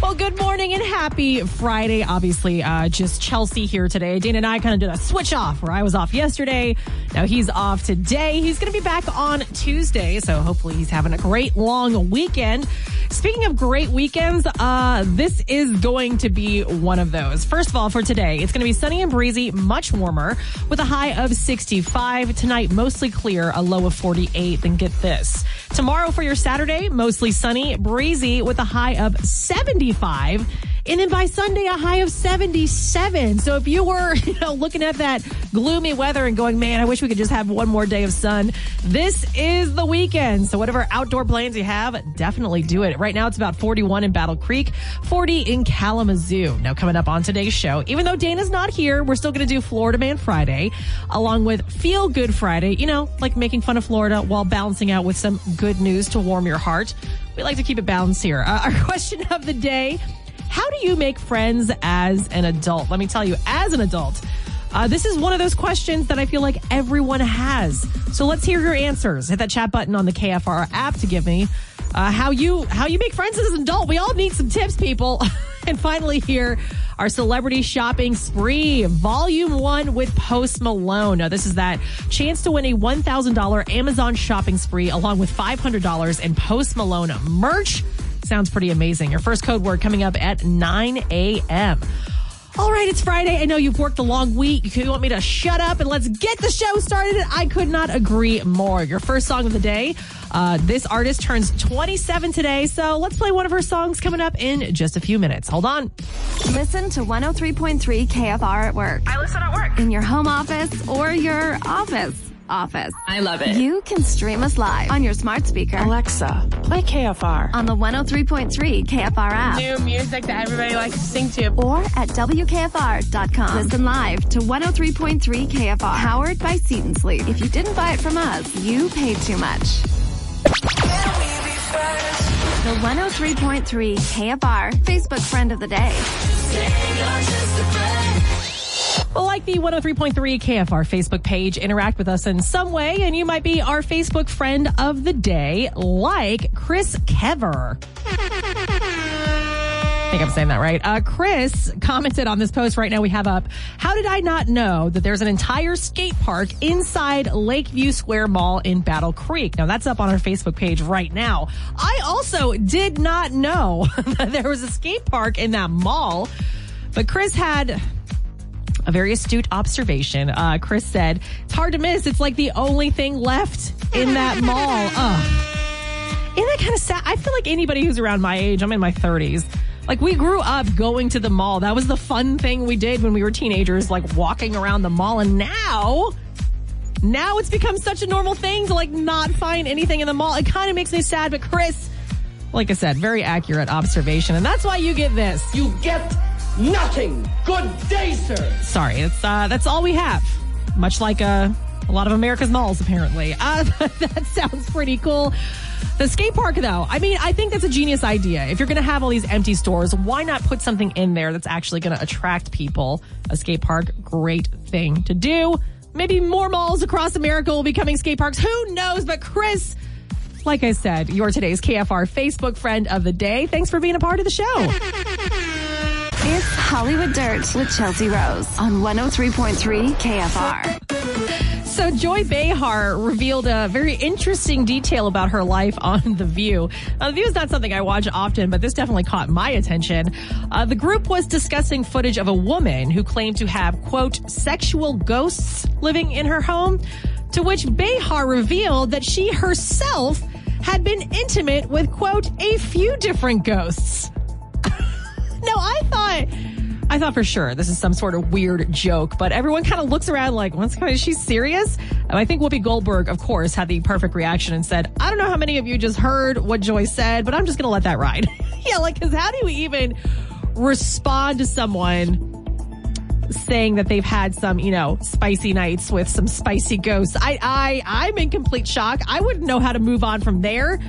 Well, good morning and happy Friday. Obviously, uh, just Chelsea here today. Dana and I kind of did a switch off where I was off yesterday. Now he's off today. He's going to be back on Tuesday. So hopefully he's having a great long weekend. Speaking of great weekends, uh, this is going to be one of those. First of all, for today, it's going to be sunny and breezy, much warmer with a high of 65. Tonight, mostly clear, a low of 48. Then get this. Tomorrow for your Saturday, mostly sunny, breezy with a high of 75. And then by Sunday, a high of 77. So if you were, you know, looking at that gloomy weather and going, man, I wish we could just have one more day of sun. This is the weekend. So whatever outdoor plans you have, definitely do it. Right now it's about 41 in Battle Creek, 40 in Kalamazoo. Now coming up on today's show, even though Dana's not here, we're still going to do Florida Man Friday along with Feel Good Friday, you know, like making fun of Florida while balancing out with some good news to warm your heart. We like to keep it balanced here. Uh, our question of the day. How do you make friends as an adult? Let me tell you, as an adult, uh, this is one of those questions that I feel like everyone has. So let's hear your answers. Hit that chat button on the KFR app to give me uh, how you how you make friends as an adult. We all need some tips, people. and finally, here our celebrity shopping spree, volume one with Post Malone. Now, this is that chance to win a one thousand dollar Amazon shopping spree along with five hundred dollars in Post Malone merch. Sounds pretty amazing. Your first code word coming up at 9 a.m. All right, it's Friday. I know you've worked a long week. You want me to shut up and let's get the show started? I could not agree more. Your first song of the day. Uh, this artist turns 27 today, so let's play one of her songs coming up in just a few minutes. Hold on. Listen to 103.3 KFR at work. I listen at work. In your home office or your office office. I love it. You can stream us live on your smart speaker Alexa, play KFR. on the 103.3 KFR app. New music that everybody likes to sing to. or at WKFR.com. Listen live to 103.3 KFR, powered by Seat and Sleep. If you didn't buy it from us, you paid too much. The 103.3 KFR Facebook friend of the day. Like the 103.3 KFR Facebook page, interact with us in some way, and you might be our Facebook friend of the day, like Chris Kever. I think I'm saying that right. Uh, Chris commented on this post right now we have up. How did I not know that there's an entire skate park inside Lakeview Square Mall in Battle Creek? Now that's up on our Facebook page right now. I also did not know that there was a skate park in that mall, but Chris had a very astute observation. Uh, Chris said, it's hard to miss. It's like the only thing left in that mall. Ugh. Isn't that kind of sad? I feel like anybody who's around my age, I'm in my 30s. Like we grew up going to the mall. That was the fun thing we did when we were teenagers, like walking around the mall. And now, now it's become such a normal thing to like not find anything in the mall. It kind of makes me sad, but Chris, like I said, very accurate observation. And that's why you get this. You get nothing. Good day, sir. Sorry, it's uh, that's all we have. Much like uh, a lot of America's malls, apparently. Uh, that sounds pretty cool. The skate park, though, I mean, I think that's a genius idea. If you're going to have all these empty stores, why not put something in there that's actually going to attract people? A skate park, great thing to do. Maybe more malls across America will be becoming skate parks. Who knows? But Chris, like I said, you're today's KFR Facebook friend of the day. Thanks for being a part of the show. It's Hollywood Dirt with Chelsea Rose on 103.3 KFR. So Joy Behar revealed a very interesting detail about her life on The View. Now, the View is not something I watch often, but this definitely caught my attention. Uh, the group was discussing footage of a woman who claimed to have, quote, sexual ghosts living in her home, to which Behar revealed that she herself had been intimate with, quote, a few different ghosts. No, I thought, I thought for sure this is some sort of weird joke, but everyone kind of looks around like, what's going? on? Is she serious? And I think Whoopi Goldberg, of course, had the perfect reaction and said, "I don't know how many of you just heard what Joy said, but I'm just going to let that ride." yeah, like, because how do you even respond to someone saying that they've had some, you know, spicy nights with some spicy ghosts. I, I, I'm in complete shock. I wouldn't know how to move on from there.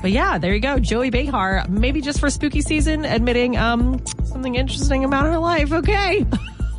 But yeah, there you go. Joey Behar, maybe just for spooky season, admitting um, something interesting about her life. Okay.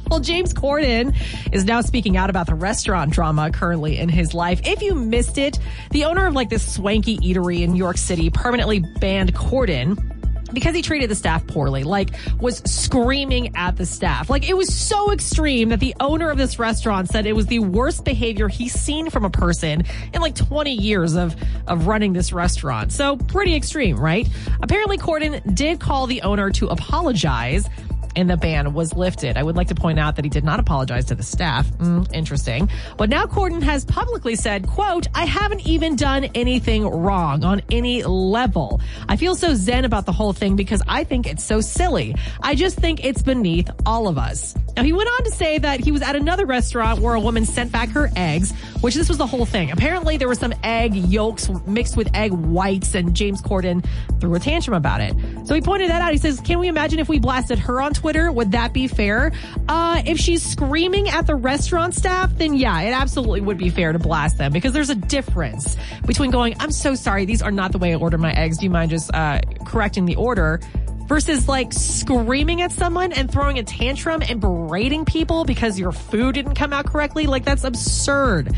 Well, James Corden is now speaking out about the restaurant drama currently in his life. If you missed it, the owner of like this swanky eatery in New York City permanently banned Corden because he treated the staff poorly, like was screaming at the staff. Like it was so extreme that the owner of this restaurant said it was the worst behavior he's seen from a person in like 20 years of, of running this restaurant. So pretty extreme, right? Apparently Corden did call the owner to apologize and the ban was lifted. I would like to point out that he did not apologize to the staff. Mm, interesting. But now Corden has publicly said, quote, I haven't even done anything wrong on any level. I feel so zen about the whole thing because I think it's so silly. I just think it's beneath all of us. Now he went on to say that he was at another restaurant where a woman sent back her eggs, which this was the whole thing. Apparently there were some egg yolks mixed with egg whites and James Corden threw a tantrum about it. So he pointed that out. He says, can we imagine if we blasted her on Twitter? Would that be fair? Uh, if she's screaming at the restaurant staff, then yeah, it absolutely would be fair to blast them because there's a difference between going, I'm so sorry. These are not the way I ordered my eggs. Do you mind just, uh, correcting the order? versus like screaming at someone and throwing a tantrum and berating people because your food didn't come out correctly. Like that's absurd.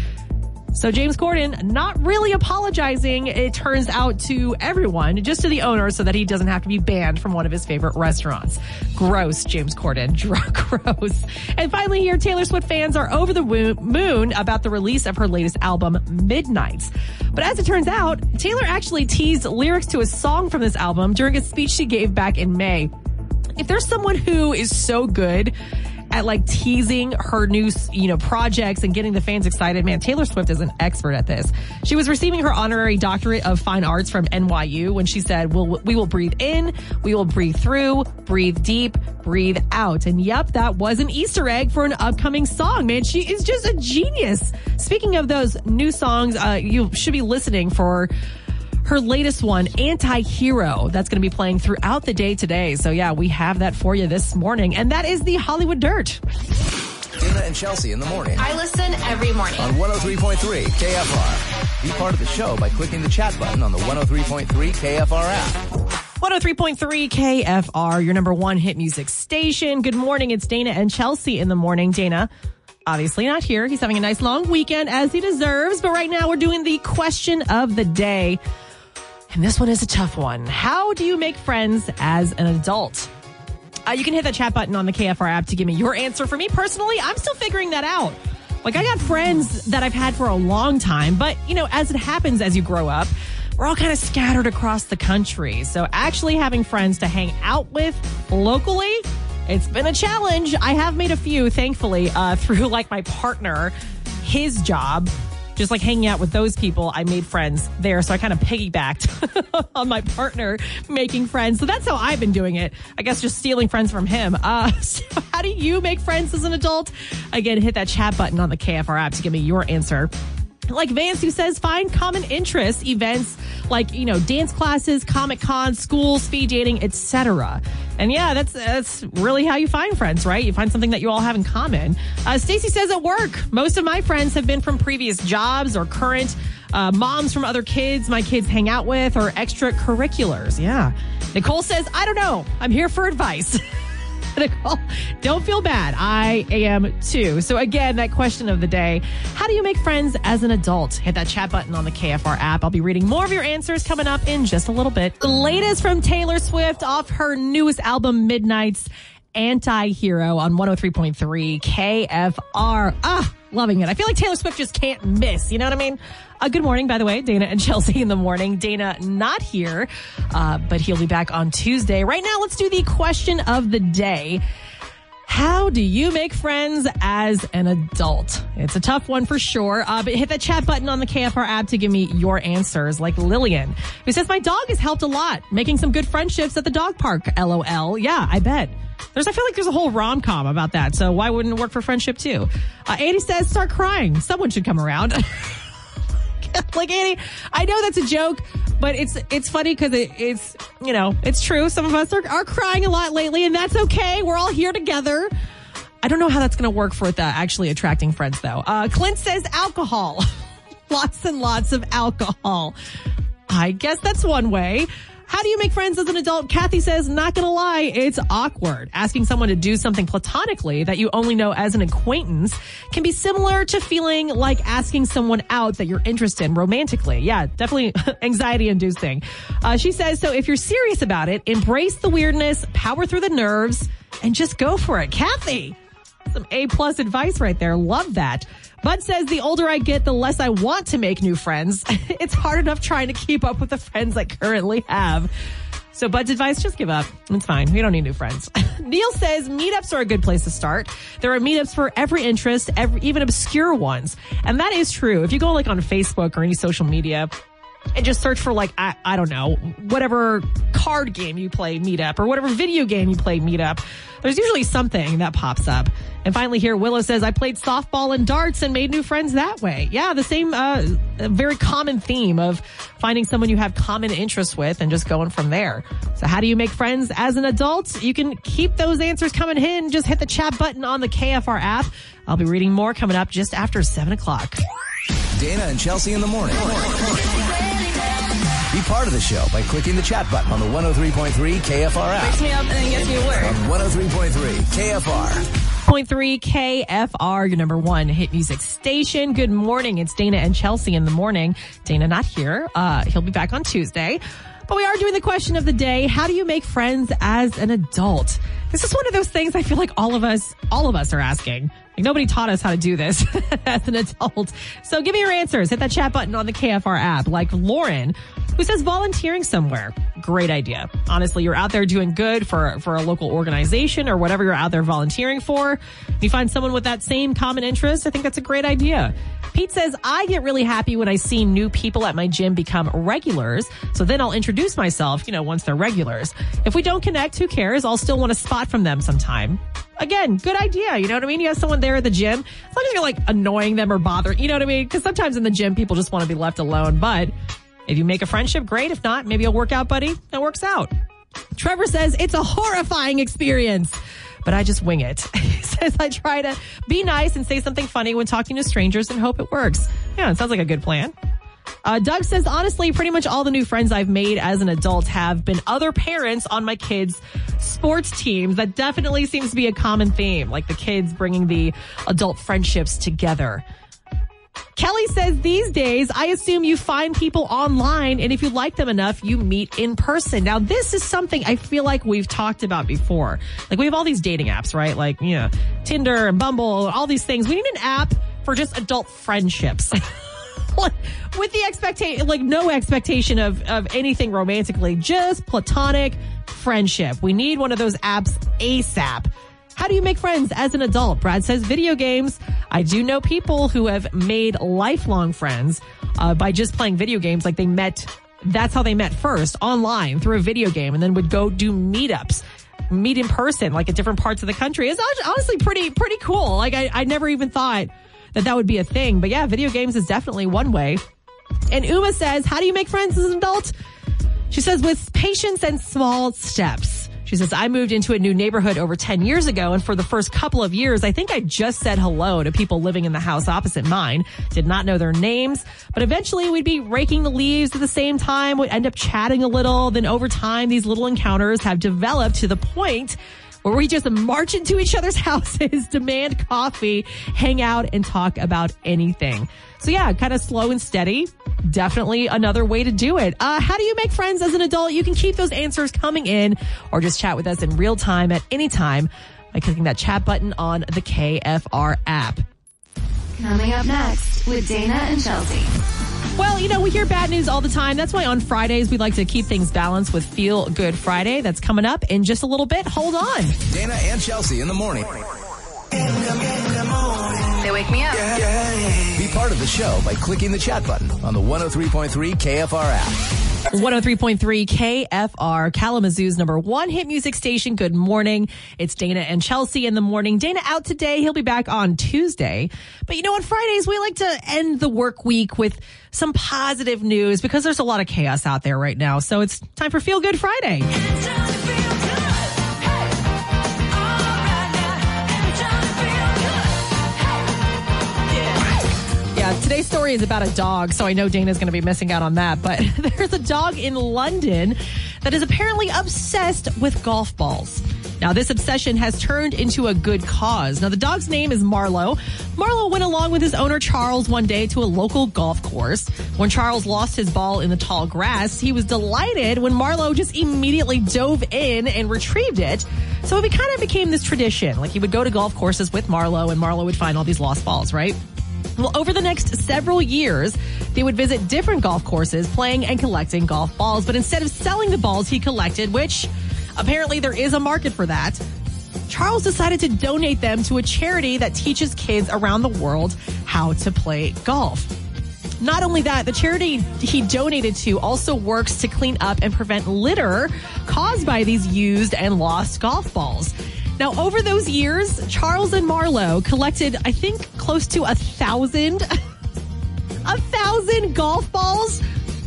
So James Corden not really apologizing, it turns out to everyone, just to the owner so that he doesn't have to be banned from one of his favorite restaurants. Gross, James Corden. Gross. And finally here, Taylor Swift fans are over the moon about the release of her latest album, Midnights. But as it turns out, Taylor actually teased lyrics to a song from this album during a speech she gave back in May. If there's someone who is so good at like teasing her new, you know, projects and getting the fans excited. Man, Taylor Swift is an expert at this. She was receiving her honorary doctorate of fine arts from NYU when she said, we'll, we will breathe in, we will breathe through, breathe deep, breathe out. And yep, that was an Easter egg for an upcoming song, man. She is just a genius. Speaking of those new songs, uh, you should be listening for her latest one, Anti-Hero, that's going to be playing throughout the day today. So yeah, we have that for you this morning. And that is the Hollywood Dirt. Dana and Chelsea in the morning. I listen every morning. On 103.3 KFR. Be part of the show by clicking the chat button on the 103.3 KFR app. 103.3 KFR, your number one hit music station. Good morning. It's Dana and Chelsea in the morning. Dana, obviously not here. He's having a nice long weekend as he deserves. But right now we're doing the question of the day. And this one is a tough one. How do you make friends as an adult? Uh, you can hit that chat button on the KFR app to give me your answer. For me personally, I'm still figuring that out. Like, I got friends that I've had for a long time, but you know, as it happens as you grow up, we're all kind of scattered across the country. So, actually having friends to hang out with locally, it's been a challenge. I have made a few, thankfully, uh, through like my partner, his job just like hanging out with those people, I made friends there. So I kind of piggybacked on my partner making friends. So that's how I've been doing it. I guess just stealing friends from him. Uh, so how do you make friends as an adult? Again, hit that chat button on the KFR app to give me your answer like Vance, who says find common interests, events like you know dance classes, comic cons, schools, speed dating, etc. And yeah, that's that's really how you find friends, right? You find something that you all have in common. Uh, Stacy says at work, most of my friends have been from previous jobs or current uh, moms from other kids my kids hang out with or extracurriculars. Yeah. Nicole says I don't know. I'm here for advice. Don't feel bad. I am too. So again, that question of the day, how do you make friends as an adult? Hit that chat button on the KFR app. I'll be reading more of your answers coming up in just a little bit. The latest from Taylor Swift off her newest album, Midnights Anti-Hero on 103.3 KFR. Ah, loving it. I feel like Taylor Swift just can't miss. You know what I mean? Uh, good morning, by the way, Dana and Chelsea in the morning. Dana not here, uh, but he'll be back on Tuesday. Right now, let's do the question of the day. How do you make friends as an adult? It's a tough one for sure, uh, but hit that chat button on the KFR app to give me your answers, like Lillian, who says, My dog has helped a lot, making some good friendships at the dog park. LOL. Yeah, I bet. There's, I feel like there's a whole rom com about that. So why wouldn't it work for friendship too? Uh, Andy says, start crying. Someone should come around. like Andy, I know that's a joke, but it's it's funny because it, it's you know it's true. Some of us are, are crying a lot lately, and that's okay. We're all here together. I don't know how that's going to work for the actually attracting friends though. Uh, Clint says alcohol. lots and lots of alcohol. I guess that's one way. How do you make friends as an adult? Kathy says, not gonna lie, it's awkward. Asking someone to do something platonically that you only know as an acquaintance can be similar to feeling like asking someone out that you're interested in romantically. Yeah, definitely anxiety inducing. Uh, she says, so if you're serious about it, embrace the weirdness, power through the nerves, and just go for it. Kathy, some A plus advice right there. Love that. Bud says the older I get, the less I want to make new friends. it's hard enough trying to keep up with the friends I currently have. So Bud's advice, just give up. It's fine. We don't need new friends. Neil says meetups are a good place to start. There are meetups for every interest, every, even obscure ones. And that is true. If you go like on Facebook or any social media, and just search for like I, I don't know whatever card game you play meetup or whatever video game you play meetup there's usually something that pops up. And finally here willow says i played softball and darts and made new friends that way. Yeah the same uh, very common theme of finding someone you have common interests with and just going from there. So how do you make friends as an adult? You can keep those answers coming in. Just hit the chat button on the kfr app. I'll be reading more coming up just after 7 o'clock. Dana and Chelsea in the morning. Be part of the show by clicking the chat button on the 103.3 KFR app. Wakes me up and then gets me to work. On 103.3 KFR. Point three KFR, your number one hit music station. Good morning. It's Dana and Chelsea in the morning. Dana not here. Uh, he'll be back on Tuesday. But we are doing the question of the day. How do you make friends as an adult? This is one of those things I feel like all of us, all of us are asking. Like nobody taught us how to do this as an adult. So give me your answers. Hit that chat button on the KFR app. Like Lauren, who says volunteering somewhere. Great idea. Honestly, you're out there doing good for, for a local organization or whatever you're out there volunteering for. You find someone with that same common interest. I think that's a great idea. Pete says, I get really happy when I see new people at my gym become regulars. So then I'll introduce myself, you know, once they're regulars. If we don't connect, who cares? I'll still want a spot from them sometime. Again, good idea. You know what I mean? You have someone there at the gym. As long as you're like annoying them or bothering, you know what I mean? Because sometimes in the gym, people just want to be left alone. But if you make a friendship, great. If not, maybe a workout buddy that works out. Trevor says it's a horrifying experience, but I just wing it. He says I try to be nice and say something funny when talking to strangers and hope it works. Yeah, it sounds like a good plan. Uh, Doug says, honestly, pretty much all the new friends I've made as an adult have been other parents on my kids' sports teams. That definitely seems to be a common theme, like the kids bringing the adult friendships together. Kelly says these days, I assume you find people online and if you like them enough, you meet in person. Now, this is something I feel like we've talked about before. Like we have all these dating apps, right? Like, you know, Tinder and Bumble, all these things. We need an app for just adult friendships. With the expectation, like no expectation of, of anything romantically, just platonic friendship. We need one of those apps ASAP. How do you make friends as an adult? Brad says video games. I do know people who have made lifelong friends uh, by just playing video games. Like they met, that's how they met first online through a video game and then would go do meetups meet in person, like at different parts of the country. It's honestly pretty, pretty cool. Like I, I never even thought that that would be a thing. But yeah, video games is definitely one way. And Uma says, how do you make friends as an adult? She says, with patience and small steps. She says, I moved into a new neighborhood over 10 years ago. And for the first couple of years, I think I just said hello to people living in the house opposite mine. Did not know their names, but eventually we'd be raking the leaves at the same time. We'd end up chatting a little. Then over time, these little encounters have developed to the point where we just march into each other's houses, demand coffee, hang out and talk about anything. So yeah, kind of slow and steady. Definitely another way to do it. Uh, how do you make friends as an adult? You can keep those answers coming in or just chat with us in real time at any time by clicking that chat button on the KFR app. Coming up next with Dana and Chelsea. Well, you know, we hear bad news all the time. That's why on Fridays we like to keep things balanced with Feel Good Friday. That's coming up in just a little bit. Hold on. Dana and Chelsea in the morning. They wake me up. Be part of the show by clicking the chat button on the 103.3 KFR app. 103.3 KFR, Kalamazoo's number one hit music station. Good morning. It's Dana and Chelsea in the morning. Dana out today. He'll be back on Tuesday. But you know, on Fridays, we like to end the work week with some positive news because there's a lot of chaos out there right now. So it's time for Feel Good Friday. Today's story is about a dog, so I know Dana's going to be missing out on that. But there's a dog in London that is apparently obsessed with golf balls. Now, this obsession has turned into a good cause. Now, the dog's name is Marlowe. Marlowe went along with his owner Charles one day to a local golf course. When Charles lost his ball in the tall grass, he was delighted when Marlowe just immediately dove in and retrieved it. So it kind of became this tradition. Like he would go to golf courses with Marlowe and Marlowe would find all these lost balls, right? Well, over the next several years, they would visit different golf courses playing and collecting golf balls. But instead of selling the balls he collected, which Apparently, there is a market for that. Charles decided to donate them to a charity that teaches kids around the world how to play golf. Not only that, the charity he donated to also works to clean up and prevent litter caused by these used and lost golf balls. Now, over those years, Charles and Marlowe collected, I think, close to a thousand, a thousand golf balls.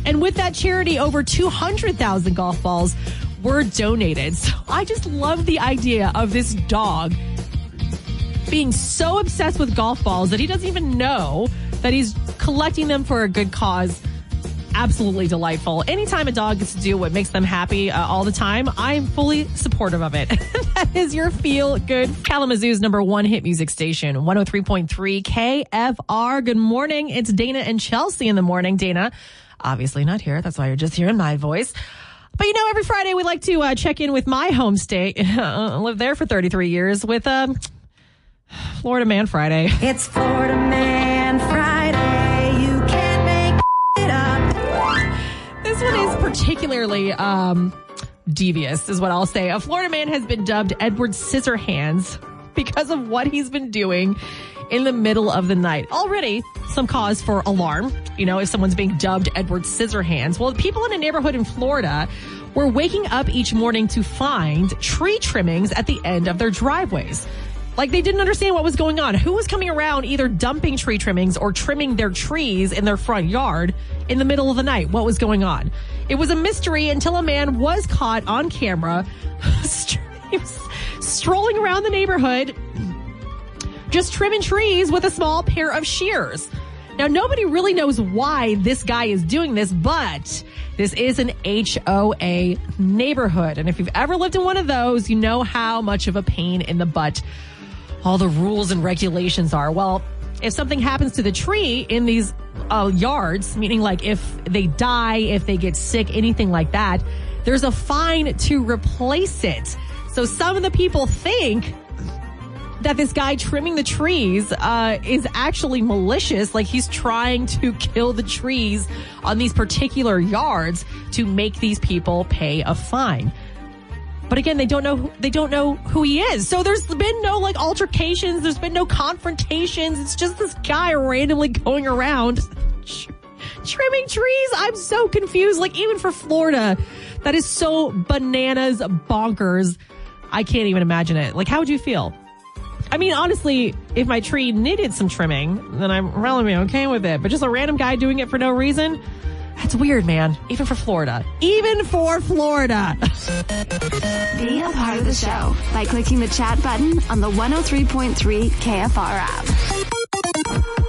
And with that charity, over 200,000 golf balls were donated. So I just love the idea of this dog being so obsessed with golf balls that he doesn't even know that he's collecting them for a good cause. Absolutely delightful. Anytime a dog gets to do what makes them happy uh, all the time, I'm fully supportive of it. that is your feel good Kalamazoo's number one hit music station, 103.3 KFR. Good morning. It's Dana and Chelsea in the morning. Dana, obviously not here. That's why you're just hearing my voice. But you know, every Friday we like to uh, check in with my home state. I lived there for 33 years with um, Florida Man Friday. It's Florida Man Friday. Particularly um, devious, is what I'll say. A Florida man has been dubbed Edward Scissorhands because of what he's been doing in the middle of the night. Already some cause for alarm, you know, if someone's being dubbed Edward Scissorhands. Well, people in a neighborhood in Florida were waking up each morning to find tree trimmings at the end of their driveways. Like they didn't understand what was going on. Who was coming around either dumping tree trimmings or trimming their trees in their front yard in the middle of the night? What was going on? It was a mystery until a man was caught on camera strolling around the neighborhood just trimming trees with a small pair of shears. Now, nobody really knows why this guy is doing this, but this is an HOA neighborhood. And if you've ever lived in one of those, you know how much of a pain in the butt all the rules and regulations are. Well, if something happens to the tree in these uh, yards, meaning like if they die, if they get sick, anything like that, there's a fine to replace it. So some of the people think that this guy trimming the trees uh, is actually malicious. Like he's trying to kill the trees on these particular yards to make these people pay a fine. But again, they don't know they don't know who he is. So there's been no like altercations. There's been no confrontations. It's just this guy randomly going around trimming trees. I'm so confused. Like even for Florida, that is so bananas bonkers. I can't even imagine it. Like how would you feel? I mean, honestly, if my tree needed some trimming, then I'm relatively okay with it. But just a random guy doing it for no reason, that's weird, man. Even for Florida. Even for Florida. Be a part of the show by clicking the chat button on the 103.3 KFR app.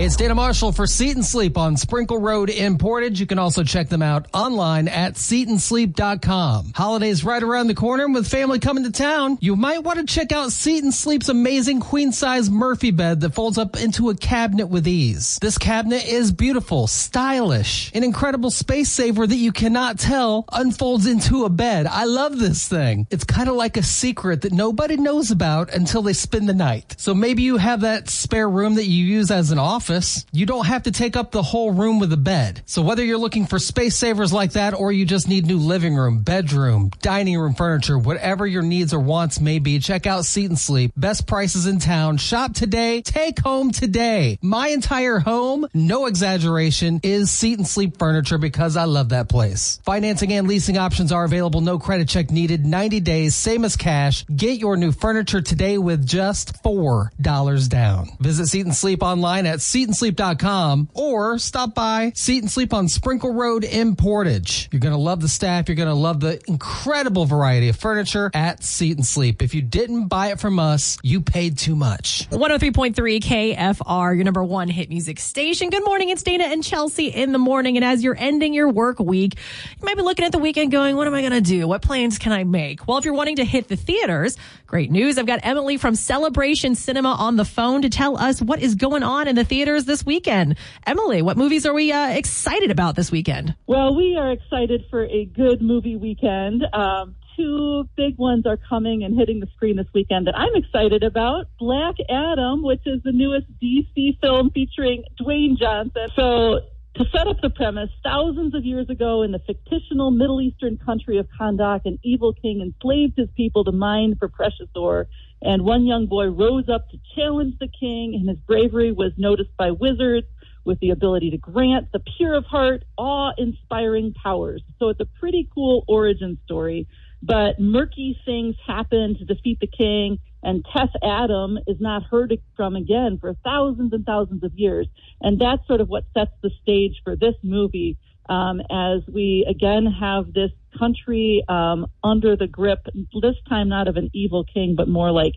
Hey, it's Dana Marshall for Seat and Sleep on Sprinkle Road in Portage. You can also check them out online at seatandsleep.com. Holidays right around the corner and with family coming to town. You might want to check out Seat and Sleep's amazing queen size Murphy bed that folds up into a cabinet with ease. This cabinet is beautiful, stylish, an incredible space saver that you cannot tell unfolds into a bed. I love this thing. It's kind of like a secret that nobody knows about until they spend the night. So maybe you have that spare room that you use as an office office, you don't have to take up the whole room with a bed. So whether you're looking for space savers like that or you just need new living room, bedroom, dining room furniture, whatever your needs or wants may be, check out Seat and Sleep. Best prices in town. Shop today. Take home today. My entire home, no exaggeration, is Seat and Sleep furniture because I love that place. Financing and leasing options are available. No credit check needed. 90 days, same as cash. Get your new furniture today with just $4 down. Visit Seat and Sleep online at seatandsleep.com or stop by Seat and Sleep on Sprinkle Road in Portage. You're going to love the staff. You're going to love the incredible variety of furniture at Seat and Sleep. If you didn't buy it from us, you paid too much. 103.3 KFR, your number one hit music station. Good morning. It's Dana and Chelsea in the morning. And as you're ending your work week, you might be looking at the weekend going, what am I going to do? What plans can I make? Well, if you're wanting to hit the theaters, great news. I've got Emily from Celebration Cinema on the phone to tell us what is going on in the theaters this weekend. Emily, what movies are we uh, excited about this weekend? Well, we are excited for a good movie weekend. Um, two big ones are coming and hitting the screen this weekend that I'm excited about. Black Adam, which is the newest DC film featuring Dwayne Johnson. So to set up the premise, thousands of years ago in the fictional Middle Eastern country of Kahndaq, an evil king enslaved his people to mine for precious ore. And one young boy rose up to challenge the king, and his bravery was noticed by wizards with the ability to grant the pure of heart awe inspiring powers. So it's a pretty cool origin story. But murky things happen to defeat the king, and Tess Adam is not heard from again for thousands and thousands of years. And that's sort of what sets the stage for this movie um, as we again have this country um, under the grip, this time not of an evil king, but more like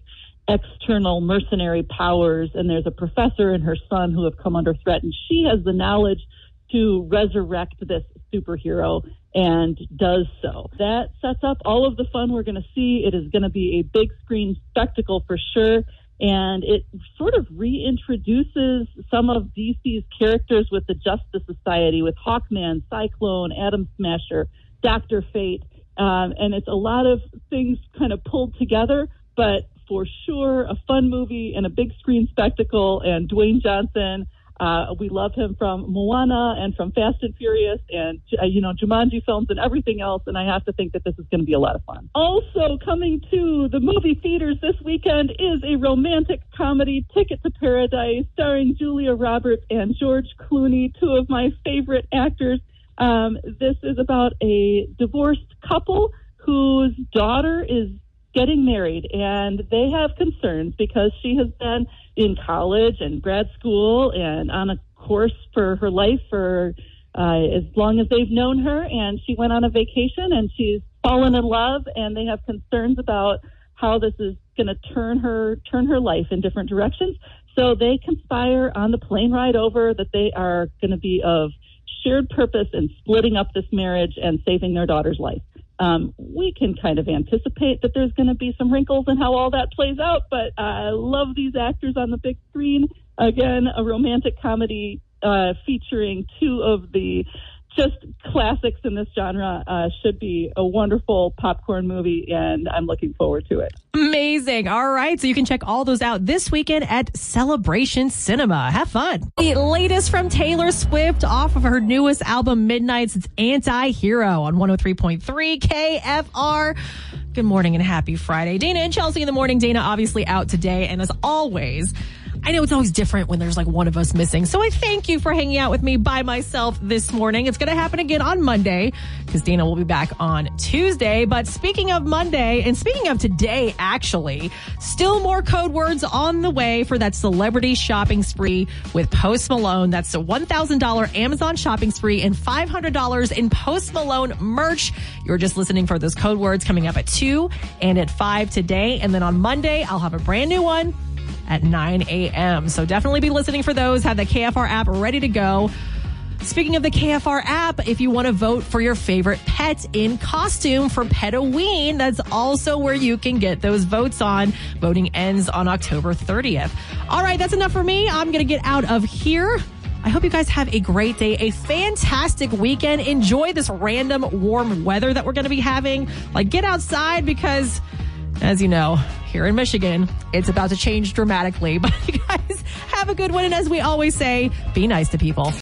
external mercenary powers. And there's a professor and her son who have come under threat, and she has the knowledge to resurrect this superhero and does so. That sets up all of the fun we're going to see. It is going to be a big screen spectacle for sure. And it sort of reintroduces some of DC's characters with the Justice Society, with Hawkman, Cyclone, Atom Smasher, Doctor Fate. Um, and it's a lot of things kind of pulled together, but for sure, a fun movie and a big screen spectacle. And Dwayne Johnson, uh, we love him from Moana and from Fast and Furious and, uh, you know, Jumanji films and everything else. And I have to think that this is going to be a lot of fun. Also coming to the movie theaters this weekend is a romantic comedy, Ticket to Paradise, starring Julia Roberts and George Clooney, two of my favorite actors. Um, this is about a divorced couple whose daughter is getting married and they have concerns because she has been in college and grad school and on a course for her life for uh, as long as they've known her and she went on a vacation and she's fallen in love and they have concerns about how this is going to turn her turn her life in different directions. So they conspire on the plane ride over that they are going to be of shared purpose in splitting up this marriage and saving their daughter's life um, we can kind of anticipate that there's going to be some wrinkles in how all that plays out, but I love these actors on the big screen. Again, a romantic comedy uh, featuring two of the just classics in this genre uh, should be a wonderful popcorn movie, and I'm looking forward to it. Amazing. All right. So you can check all those out this weekend at Celebration Cinema. Have fun. The latest from Taylor Swift off of her newest album, Midnights. Anti Hero on 103.3 KFR. Good morning and happy Friday. Dana and Chelsea in the morning. Dana obviously out today. And as always, I know it's always different when there's like one of us missing. So I thank you for hanging out with me by myself this morning. It's going to happen again on Monday because Dana will be back on Tuesday. But speaking of Monday and speaking of today, actually, still more code words on the way for that celebrity shopping spree with Post Malone. That's a $1,000 Amazon shopping spree and $500 in Post Malone merch. You're just listening for those code words coming up at 2 and at 5 today. And then on Monday, I'll have a brand new one at 9 a.m. So definitely be listening for those. Have the KFR app ready to go. Speaking of the KFR app, if you want to vote for your favorite pet in costume for Petoween, that's also where you can get those votes on. Voting ends on October 30th. All right, that's enough for me. I'm going to get out of here. I hope you guys have a great day, a fantastic weekend. Enjoy this random warm weather that we're going to be having. Like, get outside because, as you know, here in Michigan, it's about to change dramatically. But you guys have a good one. And as we always say, be nice to people.